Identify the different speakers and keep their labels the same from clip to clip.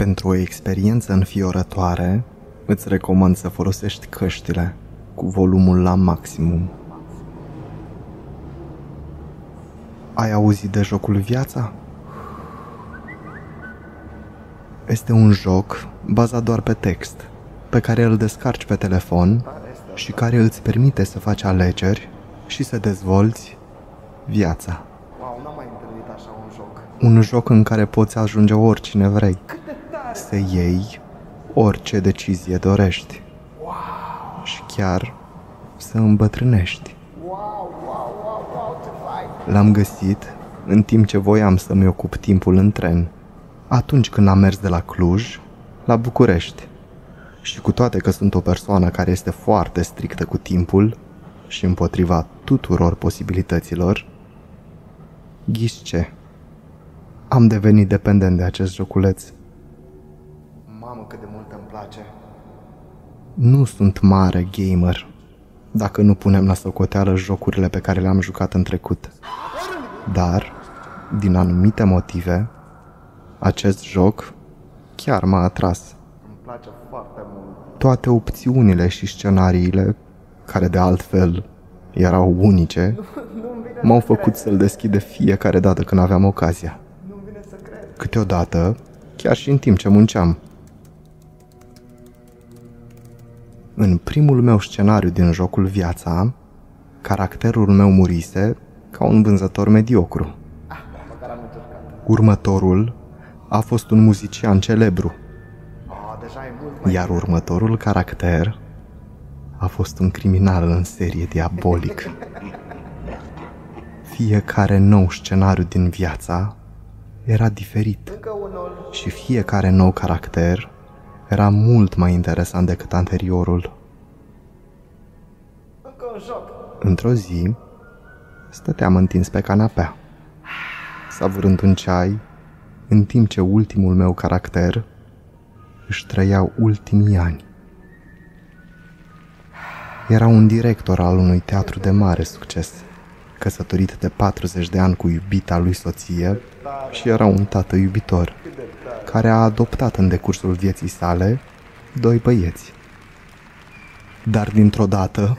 Speaker 1: Pentru o experiență înfiorătoare, îți recomand să folosești căștile cu volumul la maximum. Ai auzit de jocul Viața? Este un joc bazat doar pe text, pe care îl descarci pe telefon și care îți permite să faci alegeri și să dezvolți viața.
Speaker 2: Wow, n-am mai întâlnit așa un joc.
Speaker 1: Un joc în care poți ajunge oricine vrei. Să iei orice decizie dorești. Și chiar să îmbătrânești.
Speaker 2: Wow, wow, wow, wow, ce fain!
Speaker 1: L-am găsit în timp ce voiam să-mi ocup timpul în tren. Atunci când am mers de la Cluj la București. Și cu toate că sunt o persoană care este foarte strictă cu timpul și împotriva tuturor posibilităților, ghiși ce? Am devenit dependent de acest joculeț.
Speaker 2: Mamă, cât de mult îmi place.
Speaker 1: Nu sunt mare gamer, dacă nu punem la socoteală jocurile pe care le-am jucat în trecut. Dar, din anumite motive, acest joc chiar m-a atras.
Speaker 2: Îmi place foarte mult.
Speaker 1: Toate opțiunile și scenariile, care de altfel erau unice, m-au făcut să-l deschid de fiecare dată când aveam ocazia.
Speaker 2: Nu-mi vine să cred.
Speaker 1: Câteodată, chiar și în timp ce munceam. În primul meu scenariu din jocul Viața, caracterul meu murise ca un vânzător mediocru.
Speaker 2: Măcar am încercat.
Speaker 1: Următorul a fost un muzician celebru,
Speaker 2: Ah, deja e mult mai...
Speaker 1: iar următorul caracter a fost un criminal în serie diabolic. Fiecare nou scenariu din viața era diferit
Speaker 2: Încă unul.
Speaker 1: și fiecare nou caracter era mult mai interesant decât anteriorul.
Speaker 2: Încă un joc.
Speaker 1: Într-o zi, stăteam întins pe canapea, savurând un ceai, în timp ce ultimul meu caracter își trăia ultimii ani. Era un director al unui teatru de mare succes, căsătorit de 40 de ani cu iubita lui soție și era un tată iubitor, care a adoptat în decursul vieții sale doi băieți. Dar dintr-o dată,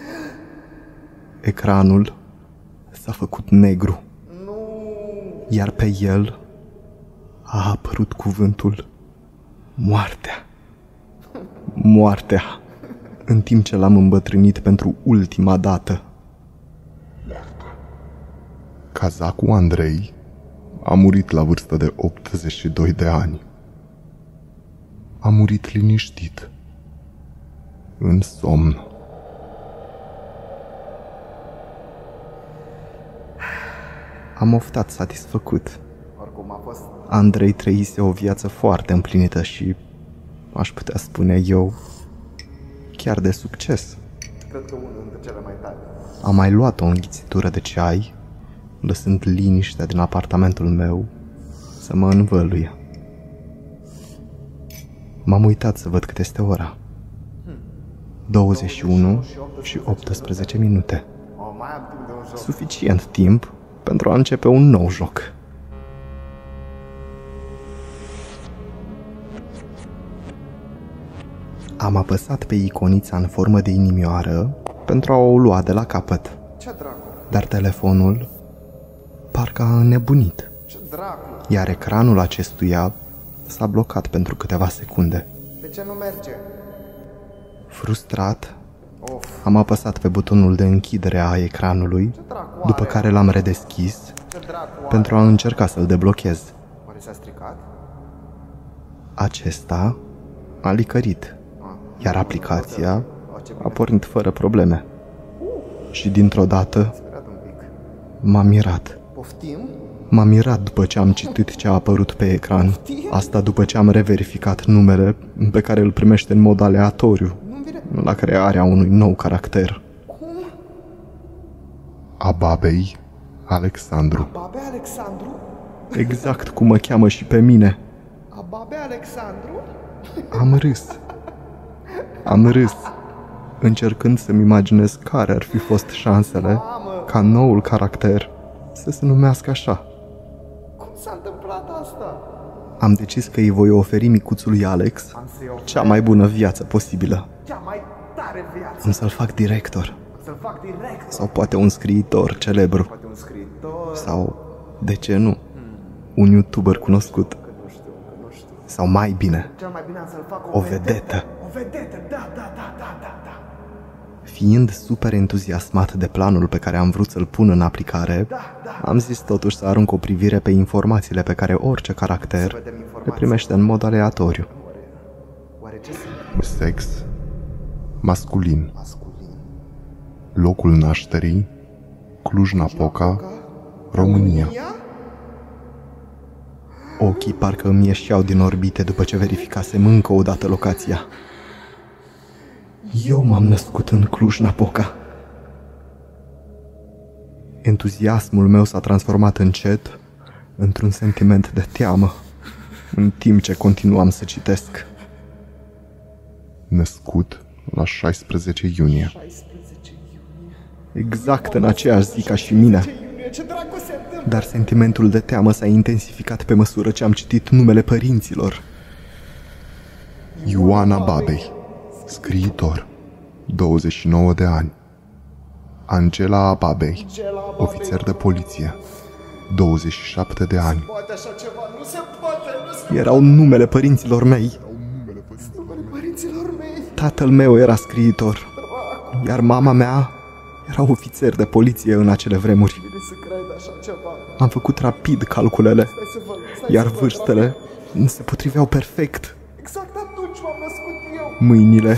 Speaker 1: ecranul s-a făcut negru. Iar pe el a apărut cuvântul moartea. Moartea. În timp ce l-am îmbătrânit pentru ultima dată. Cazacul Andrei a murit la vârstă de 82 de ani. A murit liniștit, în somn. Am oftat satisfăcut.
Speaker 2: Oricum a fost...
Speaker 1: Andrei trăise o viață foarte împlinită și, aș putea spune eu, chiar de succes.
Speaker 2: Cred că unul dintre cele mai tari.
Speaker 1: Am mai luat o înghițitură de ceai, lăsând liniștea din apartamentul meu să mă învăluie. M-am uitat să văd cât este ora. 21 și 18 minute.
Speaker 2: Oh, mai am timp de un joc.
Speaker 1: Suficient timp pentru a începe un nou joc. Am apăsat pe iconița în formă de inimioară pentru a o lua de la capăt,
Speaker 2: Ce dracu?
Speaker 1: dar telefonul parcă a înnebunit,
Speaker 2: Ce dracu?
Speaker 1: iar ecranul acestuia s-a blocat pentru câteva secunde.
Speaker 2: De ce nu merge?
Speaker 1: Frustrat,
Speaker 2: Of,
Speaker 1: am apăsat pe butonul de închidere a ecranului,
Speaker 2: ce dracu
Speaker 1: după
Speaker 2: are?
Speaker 1: care l-am redeschis
Speaker 2: Ce dracu are?
Speaker 1: pentru a încerca să-l deblochez.
Speaker 2: Oare s-a stricat?
Speaker 1: Acesta a licărit, iar aplicația
Speaker 2: O, ce
Speaker 1: a
Speaker 2: bine.
Speaker 1: pornit fără probleme. Și dintr-o dată
Speaker 2: Speriat un pic.
Speaker 1: m-am mirat.
Speaker 2: Poftim?
Speaker 1: M-am mirat după ce am citit ce a apărut pe ecran. Asta după ce am reverificat numele pe care îl primește în mod aleatoriu,
Speaker 2: Nu-mi vine...
Speaker 1: la crearea unui nou caracter.
Speaker 2: Cum?
Speaker 1: A babei Alexandru.
Speaker 2: Babe Alexandru?
Speaker 1: Exact cum mă cheamă și pe mine.
Speaker 2: Ababe Alexandru?
Speaker 1: Am râs. Am râs, încercând să-mi imaginez care ar fi fost șansele
Speaker 2: Mamă,
Speaker 1: ca noul caracter să se numească așa.
Speaker 2: Cum s-a întâmplat asta?
Speaker 1: Am decis că îi voi oferi micuțului Alex
Speaker 2: Am să-i ofer
Speaker 1: cea mai bună viață posibilă.
Speaker 2: cea mai tare viață.
Speaker 1: Am să-l fac director.
Speaker 2: Să-l fac direct.
Speaker 1: Sau poate un scriitor celebru.
Speaker 2: Poate un scriitor.
Speaker 1: Sau, de ce nu, un youtuber cunoscut.
Speaker 2: Nu știu, că nu știu.
Speaker 1: Sau mai bine,
Speaker 2: Cel mai bine am să-l fac o,
Speaker 1: o vedetă.
Speaker 2: O vedetă, da, da, da, da, da, da.
Speaker 1: Fiind super entuziasmat de planul pe care am vrut să-l pun în aplicare,
Speaker 2: Da, da.
Speaker 1: am zis totuși să arunc o privire pe informațiile pe care orice
Speaker 2: Să
Speaker 1: caracter
Speaker 2: vedem
Speaker 1: le
Speaker 2: informații.
Speaker 1: primește în mod aleatoriu.
Speaker 2: Oare, oare ce sunt?
Speaker 3: Sex masculin.
Speaker 2: Masculin.
Speaker 3: Locul nașterii Cluj-Napoca, România.
Speaker 1: Ochii parcă îmi ieșeau din orbite după ce verificasem încă o dată locația. Eu m-am născut în Cluj-Napoca. Entuziasmul meu s-a transformat încet într-un sentiment de teamă, în timp ce continuam să citesc.
Speaker 3: Născut la 16 iunie.
Speaker 1: Exact în aceeași zi ca și mine,
Speaker 2: Iunie, ce dracu se întâmplă?
Speaker 1: dar sentimentul de teamă s-a intensificat pe măsură ce am citit numele părinților.
Speaker 3: Ioana Babei, scriitor, 29 de ani. Angela Babei, ofițer de poliție, 27 de ani.
Speaker 2: Poate așa ceva, nu se poate, nu se
Speaker 1: Erau numele părinților mei.
Speaker 2: numele părinților mei.
Speaker 1: Tatăl meu era scriitor, iar mama mea era ofițer de poliție în acele vremuri.
Speaker 2: Bine să cred așa ceva.
Speaker 1: Am făcut rapid calculele,
Speaker 2: Stai să văd, stai
Speaker 1: iar
Speaker 2: să văd,
Speaker 1: vârstele se potriveau perfect. Mâinile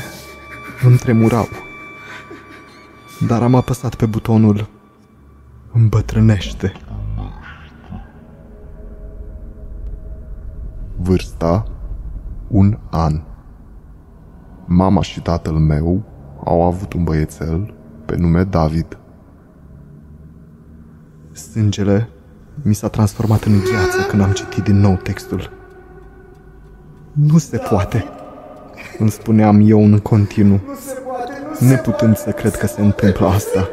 Speaker 1: îmi tremurau. Dar am apăsat pe butonul îmbătrânește.
Speaker 3: Vârsta, un an. Mama și tatăl meu au avut un băiețel pe nume David.
Speaker 1: Sângele mi s-a transformat în gheață când am citit din nou textul. Nu se poate, îmi spuneam eu în continuu,
Speaker 2: Nu se poate, nu se
Speaker 1: neputând să cred că se întâmplă asta.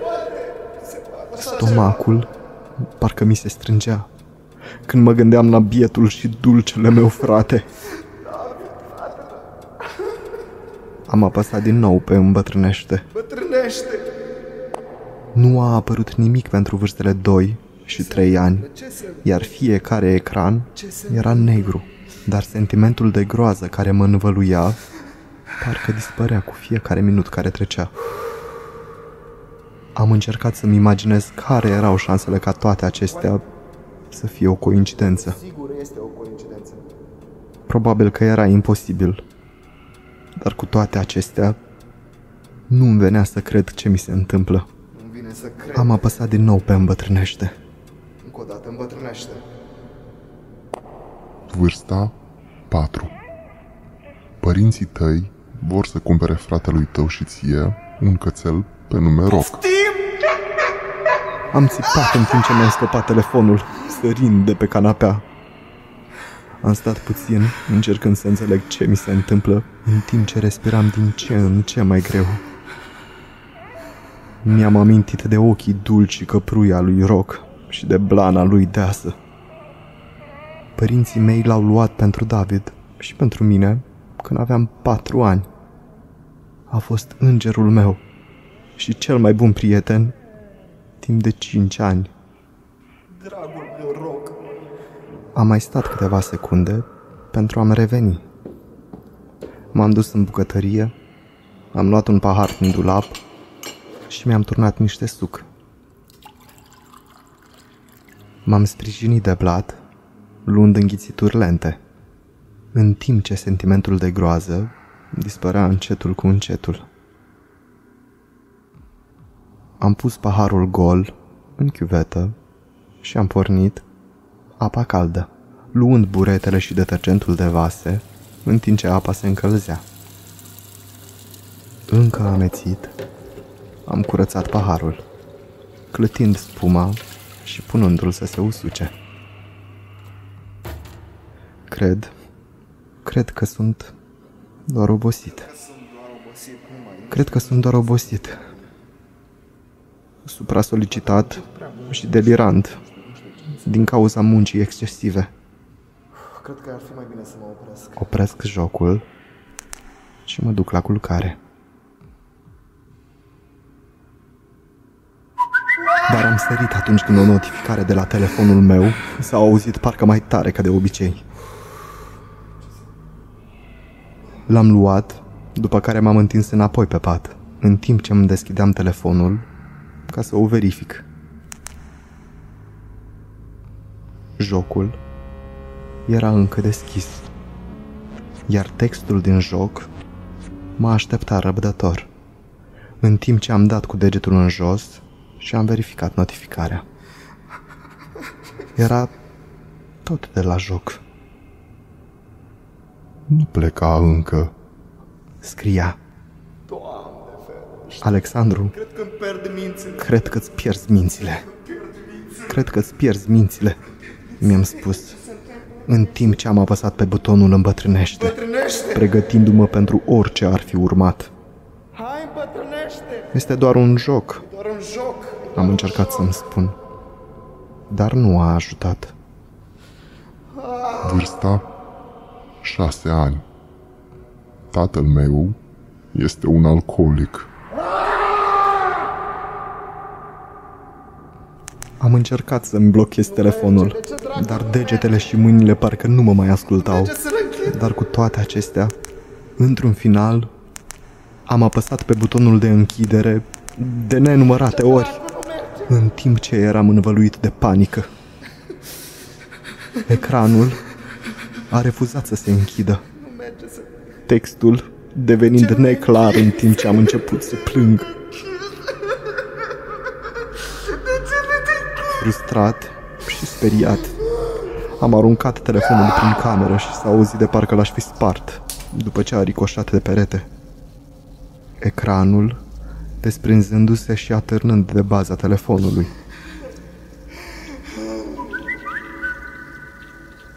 Speaker 1: Stomacul parcă mi se strângea când mă gândeam la bietul și dulcele meu frate. Am apăsat din nou pe îmbătrânește.
Speaker 2: bătrânește.
Speaker 1: Nu a apărut nimic pentru vârstele 2 și 3 ani,
Speaker 2: Ce se
Speaker 1: iar fiecare ecran
Speaker 2: Ce se
Speaker 1: era negru, dar sentimentul de groază care mă învăluia parcă dispărea cu fiecare minut care trecea. Am încercat să-mi imaginez care erau șansele ca toate acestea să fie o coincidență.
Speaker 2: Sigur este o coincidență.
Speaker 1: Probabil că era imposibil. Dar cu toate acestea, nu îmi venea să cred ce mi se întâmplă.
Speaker 2: Nu vine să cred.
Speaker 1: Am apăsat din nou pe îmbătrânește.
Speaker 2: Încă o dată îmbătrânește.
Speaker 3: Vârsta, 4. Părinții tăi vor să cumpere fratelui tău și ție un cățel pe nume Roc.
Speaker 1: Am țipat în timp ce mi-am scăpat telefonul, sărind de pe canapea. Am stat puțin, încercând să înțeleg ce mi se întâmplă, în timp ce respiram din ce în ce mai greu. Mi-am amintit de ochii dulci și căpruia lui Roc și de blana lui deasă. Părinții mei l-au luat pentru David și pentru mine când aveam patru ani. A fost îngerul meu și cel mai bun prieten timp de cinci ani.
Speaker 2: Dragul meu rog.
Speaker 1: Am mai stat câteva secunde pentru a-mi reveni. M-am dus în bucătărie, am luat un pahar din dulap și mi-am turnat niște suc. M-am sprijinit de blat, luând înghițituri lente, în timp ce sentimentul de groază dispărea încetul cu încetul. Am pus paharul gol în chiuvetă și am pornit apa caldă, luând buretele și detergentul de vase, în timp ce apa se încălzea. Încă amețit, am curățat paharul, clătind spuma și punându-l să se usuce. Cred, cred că sunt doar obosit. Cred că sunt doar obosit. Supra-solicitat și delirant din cauza muncii excesive.
Speaker 2: Cred că ar fi mai bine să mă opresc.
Speaker 1: Opresc jocul și mă duc la culcare. Dar am sărit atunci când o notificare de la telefonul meu s-a auzit parcă mai tare ca de obicei. L-am luat, după care m-am întins înapoi pe pat, în timp ce îmi deschideam telefonul ca să o verific. Jocul era încă deschis, iar textul din joc mă aștepta răbdător, în timp ce am dat cu degetul în jos și am verificat notificarea. Era tot de la joc.
Speaker 3: Nu pleca încă.
Speaker 1: Scria. Alexandru,
Speaker 2: Cred că îmi pierd mințile.
Speaker 1: cred că îți pierzi mințile. Cred că îți pierzi mințile, mi-am spus, în timp ce am apăsat pe butonul îmbătrânește,
Speaker 2: Bătrânește!
Speaker 1: pregătindu-mă pentru orice ar fi urmat.
Speaker 2: Hai, bătrânește!
Speaker 1: Este doar un joc,
Speaker 2: Doar un joc.
Speaker 1: am încercat să-mi spun. Dar nu a ajutat.
Speaker 3: Vârsta? Șase ani. Tatăl meu este un alcoolic.
Speaker 1: Am încercat să-mi blochez telefonul, dar degetele și mâinile parcă nu mă mai ascultau.
Speaker 2: Ce să-l închid?
Speaker 1: Dar cu toate acestea, într-un final, am apăsat pe butonul de închidere de nenumărate ori, în timp ce eram învăluit de panică. Ecranul a refuzat să se închidă.
Speaker 2: Nu merge să...
Speaker 1: Textul devenind neclar în timp ce am început să plâng. Frustrat și speriat, am aruncat telefonul prin cameră și s-a auzit de parcă l-aș fi spart, după ce a ricoșat de perete. Ecranul desprinzându-se și atârnând de baza telefonului.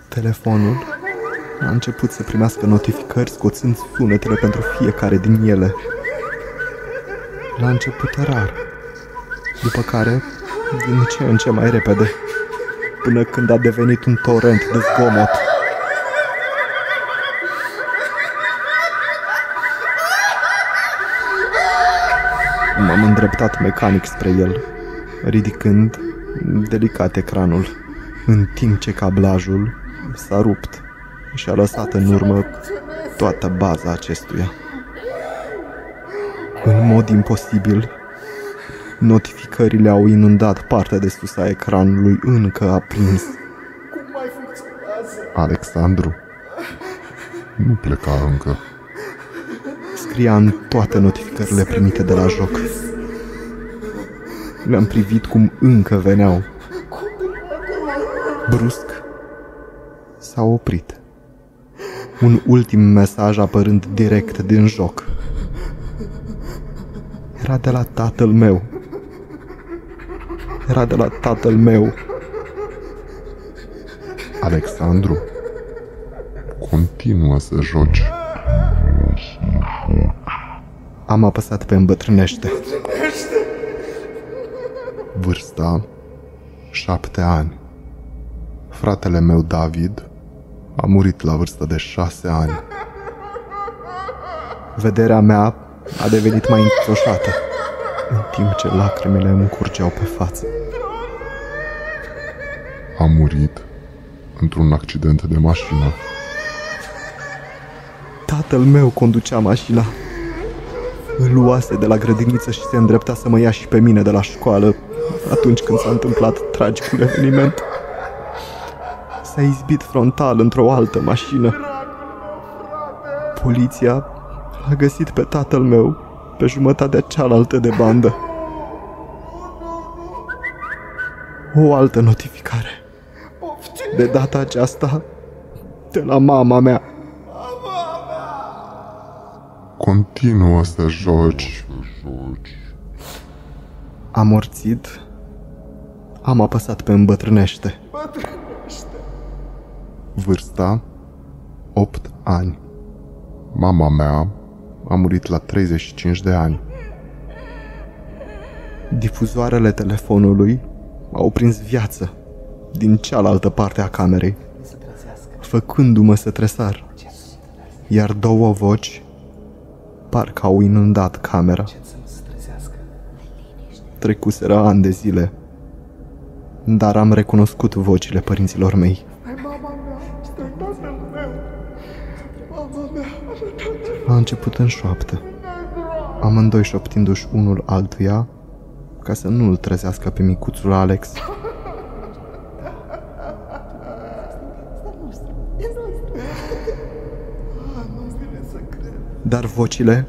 Speaker 1: Telefonul a început să primească notificări scoțând sunetele pentru fiecare din ele. La început rar, după care din ce în ce mai repede, până când a devenit un torent de zgomot. M-am îndreptat mecanic spre el, ridicând delicat ecranul, în timp ce cablajul s-a rupt și a lăsat în urmă toată baza acestuia. În mod imposibil, notificările au inundat partea de sus a ecranului încă aprins.
Speaker 2: Cum mai funcționează?
Speaker 3: Alexandru, nu pleca încă.
Speaker 1: Scria în toate notificările primite de la joc. Le-am privit cum încă veneau. Brusc s-a oprit. Un ultim mesaj apărând direct din joc. Era de la tatăl meu. Era de la tatăl meu.
Speaker 3: Alexandru, continuă să joci.
Speaker 1: Am apăsat pe îmbătrânește.
Speaker 3: Vârsta? Șapte ani. Fratele meu David a murit la vârstă de șase ani.
Speaker 1: Vederea mea a devenit mai înfroșată, în timp ce lacrimile îmi curgeau pe față.
Speaker 3: A murit într-un accident de mașină.
Speaker 1: Tatăl meu conducea mașina. Îl luase de la grădiniță și se îndrepta să mă ia și pe mine de la școală atunci când s-a întâmplat tragicul eveniment. S-a izbit frontal într-o altă mașină. Poliția l-a găsit pe tatăl meu pe jumătatea cealaltă de bandă. O altă notificare. De data aceasta, de la mama mea.
Speaker 3: Continuă să joci.
Speaker 1: Am morțit. Am apăsat pe îmbătrânește.
Speaker 3: Vârsta? 8 ani. Mama mea a murit la 35 de ani.
Speaker 1: Difuzoarele telefonului au prins viață din cealaltă parte a camerei. făcându-mă să tresar. Iar două voci parcă au inundat camera. Trecuseră ani de zile, dar am recunoscut vocile părinților mei.
Speaker 2: Hai mama mea, stai tatăl meu. Mama mea,
Speaker 1: A început în șoaptă, amândoi șoptindu-și unul altuia ca să nu-l trezească pe micuțul Alex. Dar vocile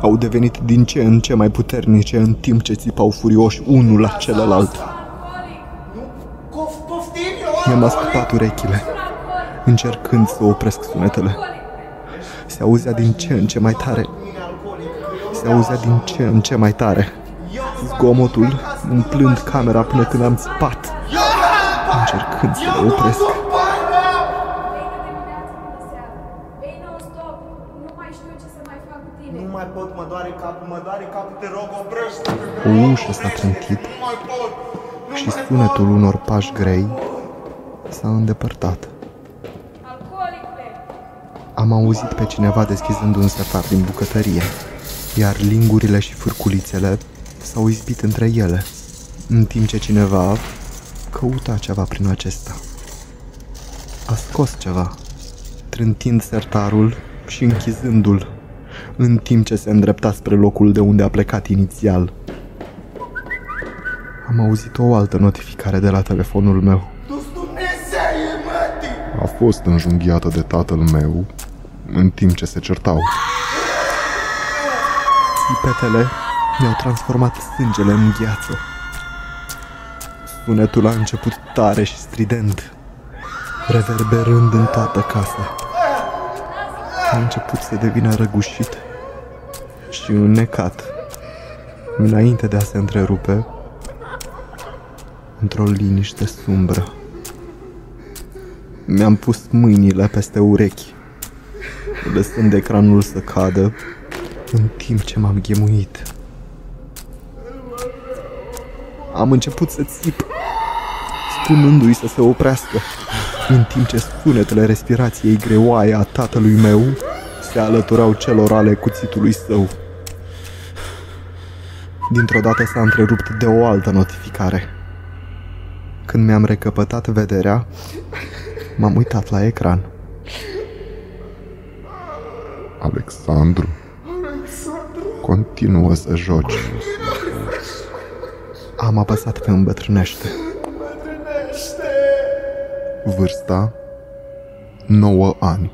Speaker 1: au devenit din ce în ce mai puternice în timp ce țipau furioși unul la celălalt.
Speaker 2: Cof, poftim,
Speaker 1: Mi-am ascultat urechile, încercând să opresc sunetele. Se auzea din ce în ce mai tare. Se auzea din ce în ce mai tare. Zgomotul umplând camera până când am țipat, încercând să le opresc.
Speaker 4: Ei, nu, stop! Nu mai știu ce să mai fac cu tine.
Speaker 2: Nu mai pot, mă doare capul, mă doare capul, te rog, oprește
Speaker 1: O ușă s-a trântit
Speaker 2: Nu mai pot. Nu
Speaker 1: și
Speaker 2: mai
Speaker 1: sunetul unor pași grei s-a îndepărtat.
Speaker 4: Alcoolicule!
Speaker 1: Am auzit pe cineva deschizând un sertar din bucătărie, iar lingurile și fârculițele s-au izbit între ele, în timp ce cineva căuta ceva prin acesta. A scos ceva, trântind sertarul și închizându-l, în timp ce se îndrepta spre locul de unde a plecat inițial. Am auzit o altă notificare de la telefonul meu.
Speaker 2: Dus Dumnezeie, mătii!
Speaker 3: A fost înjunghiată de tatăl meu în timp ce se certau.
Speaker 1: Țipetele mi-au transformat sângele în gheață. Sunetul a început tare și strident, reverberând în toată casa. A început să devină răgușit și înnecat, înainte de a se întrerupe, într-o liniște sumbră. Mi-am pus mâinile peste urechi, lăsând ecranul să cadă în timp ce m-am ghemuit. Am început să țip, spunându-i să se oprească, în timp ce sunetele respirației greoaie a tatălui meu se alăturau celor ale cuțitului său. Dintr-o dată s-a întrerupt de o altă notificare. Când mi-am recăpătat vederea, m-am uitat la ecran.
Speaker 3: Alexandru, continuă să joci.
Speaker 1: Am apăsat pe îmbătrânește.
Speaker 2: Bătrânește!
Speaker 3: Vârsta 9 ani.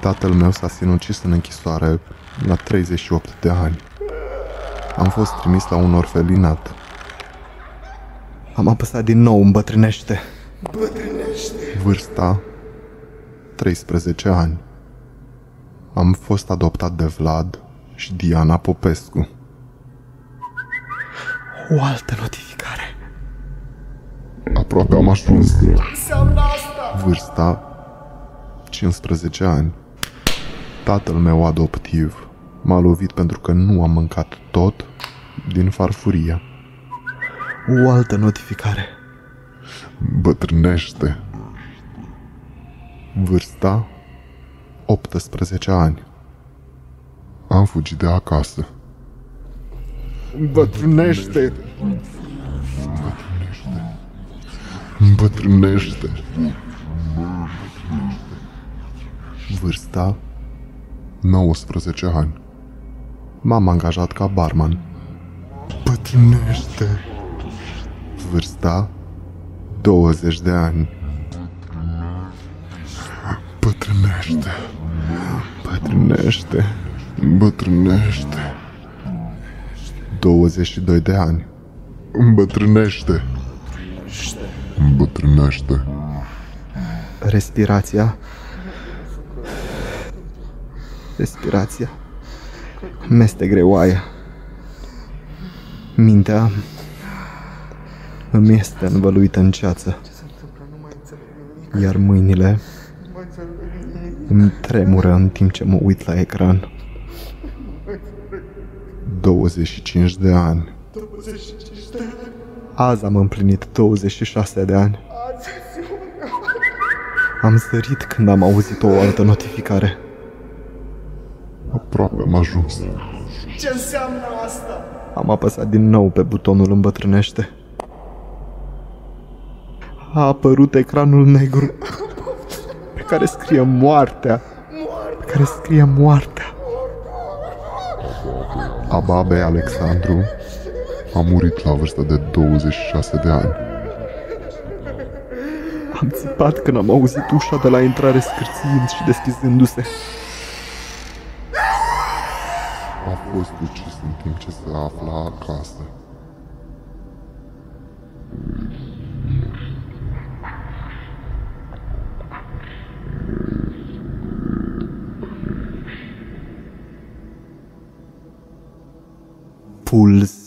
Speaker 3: Tatăl meu s-a sinucis în închisoare la 38 de ani. Am fost trimis la un orfelinat.
Speaker 1: Am apăsat din nou îmbătrânește.
Speaker 3: Vârsta 13 ani. Am fost adoptat de Vlad și Diana Popescu.
Speaker 1: O altă notificare.
Speaker 3: Aproape am ajuns.
Speaker 2: Înseamnă asta!
Speaker 3: Vârsta 15 ani. Tatăl meu adoptiv m-a lovit pentru că nu am mâncat tot din farfurie.
Speaker 1: O altă notificare.
Speaker 3: Bătrânește. Vârsta 18 ani. Am fugit de acasă. Bătrânește. Bătrânește. Vârsta 19 ani. M-am angajat ca barman. Bătrânește. Vârsta 20 de ani. Bătrânește. Bătrânește. Bătrânește. 22 de ani. Îmbătrânește. Îmbătrânește.
Speaker 1: Respirația. Respirația. Meste greoaie. Mintea îmi este învăluită în ceață. Iar mâinile îmi tremură în timp ce mă uit la ecran.
Speaker 3: 25 de ani.
Speaker 1: Azi am împlinit 26 de ani. Am sărit când am auzit o altă notificare.
Speaker 3: Aproape am ajuns.
Speaker 2: Ce înseamnă asta?
Speaker 1: Am apăsat din nou pe butonul îmbătrânește. A apărut ecranul negru pe care scrie moartea. Pe care scrie moartea.
Speaker 3: Ababe Alexandru a murit la vârstă de 26 de ani.
Speaker 1: Am țipat când am auzit ușa de la intrare scârțind și deschizându-se.
Speaker 3: A fost ucis în timp ce se afla acasă.
Speaker 1: full